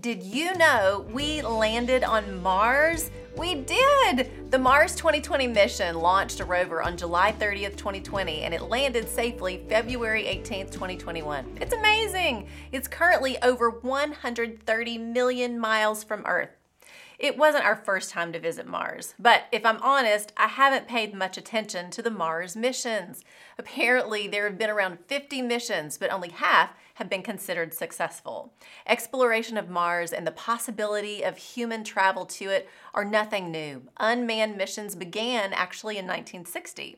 Did you know we landed on Mars? We did! The Mars 2020 mission launched a rover on July 30th, 2020, and it landed safely February 18th, 2021. It's amazing! It's currently over 130 million miles from Earth. It wasn't our first time to visit Mars, but if I'm honest, I haven't paid much attention to the Mars missions. Apparently, there have been around 50 missions, but only half have been considered successful. Exploration of Mars and the possibility of human travel to it are nothing new. Unmanned missions began actually in 1960.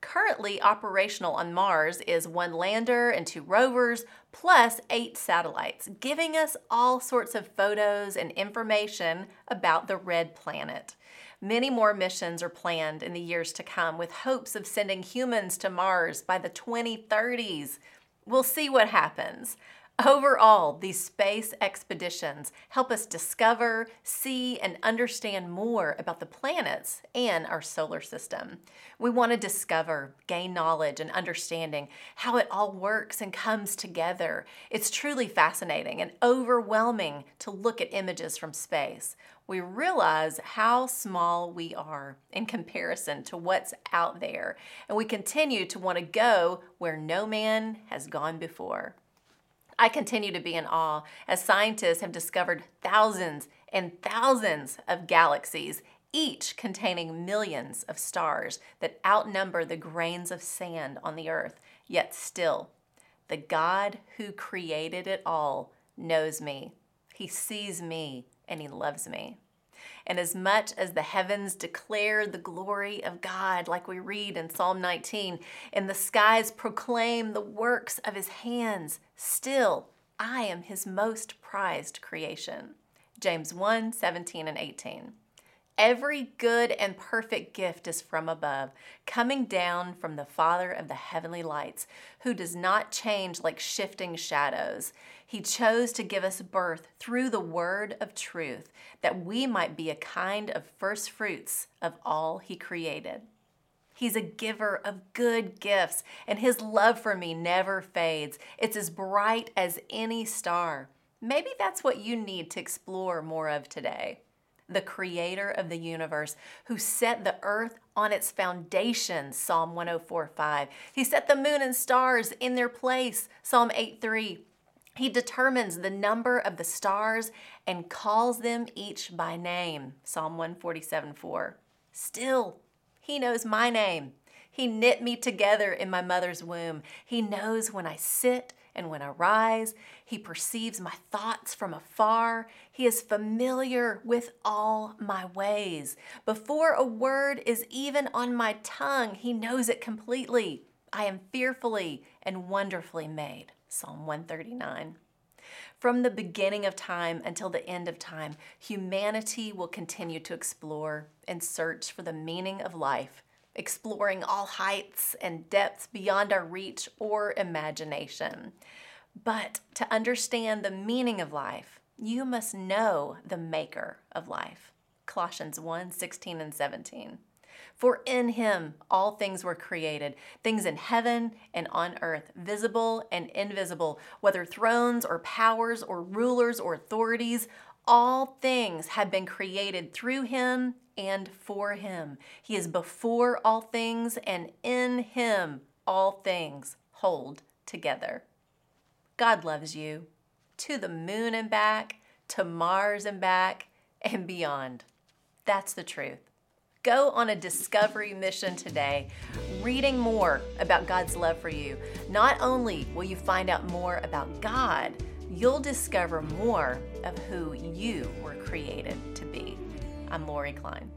Currently operational on Mars is one lander and two rovers, plus eight satellites, giving us all sorts of photos and information about the red planet. Many more missions are planned in the years to come with hopes of sending humans to Mars by the 2030s. We'll see what happens. Overall, these space expeditions help us discover, see, and understand more about the planets and our solar system. We want to discover, gain knowledge, and understanding how it all works and comes together. It's truly fascinating and overwhelming to look at images from space. We realize how small we are in comparison to what's out there, and we continue to want to go where no man has gone before. I continue to be in awe as scientists have discovered thousands and thousands of galaxies, each containing millions of stars that outnumber the grains of sand on the earth. Yet still, the God who created it all knows me. He sees me and he loves me. And as much as the heavens declare the glory of God, like we read in Psalm 19, and the skies proclaim the works of his hands, still I am his most prized creation. James 1 17 and 18. Every good and perfect gift is from above, coming down from the Father of the heavenly lights, who does not change like shifting shadows. He chose to give us birth through the word of truth, that we might be a kind of first fruits of all He created. He's a giver of good gifts, and His love for me never fades. It's as bright as any star. Maybe that's what you need to explore more of today the creator of the universe, who set the earth on its foundation, Psalm 104 5. He set the moon and stars in their place, Psalm 8 3. He determines the number of the stars and calls them each by name, Psalm 147 4. Still, He knows my name. He knit me together in my mother's womb. He knows when I sit and when I rise. He perceives my thoughts from afar. He is familiar with all my ways. Before a word is even on my tongue, He knows it completely. I am fearfully and wonderfully made. Psalm 139. From the beginning of time until the end of time, humanity will continue to explore and search for the meaning of life exploring all heights and depths beyond our reach or imagination. But to understand the meaning of life, you must know the maker of life. Colossians 1 16 and 17. For in him all things were created, things in heaven and on earth, visible and invisible, whether thrones or powers or rulers or authorities, all things have been created through him and for him. He is before all things, and in him all things hold together. God loves you to the moon and back, to Mars and back, and beyond. That's the truth. Go on a discovery mission today, reading more about God's love for you. Not only will you find out more about God, you'll discover more of who you were created to be. I'm Lori Klein.